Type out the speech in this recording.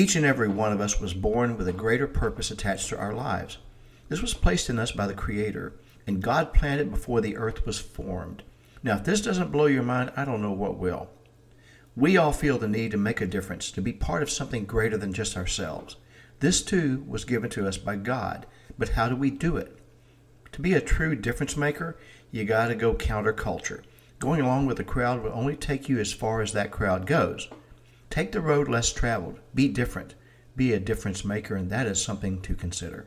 Each and every one of us was born with a greater purpose attached to our lives. This was placed in us by the Creator, and God planned it before the earth was formed. Now, if this doesn't blow your mind, I don't know what will. We all feel the need to make a difference, to be part of something greater than just ourselves. This too was given to us by God, but how do we do it? To be a true difference maker, you got to go counterculture. Going along with the crowd will only take you as far as that crowd goes. Take the road less traveled. Be different. Be a difference maker, and that is something to consider.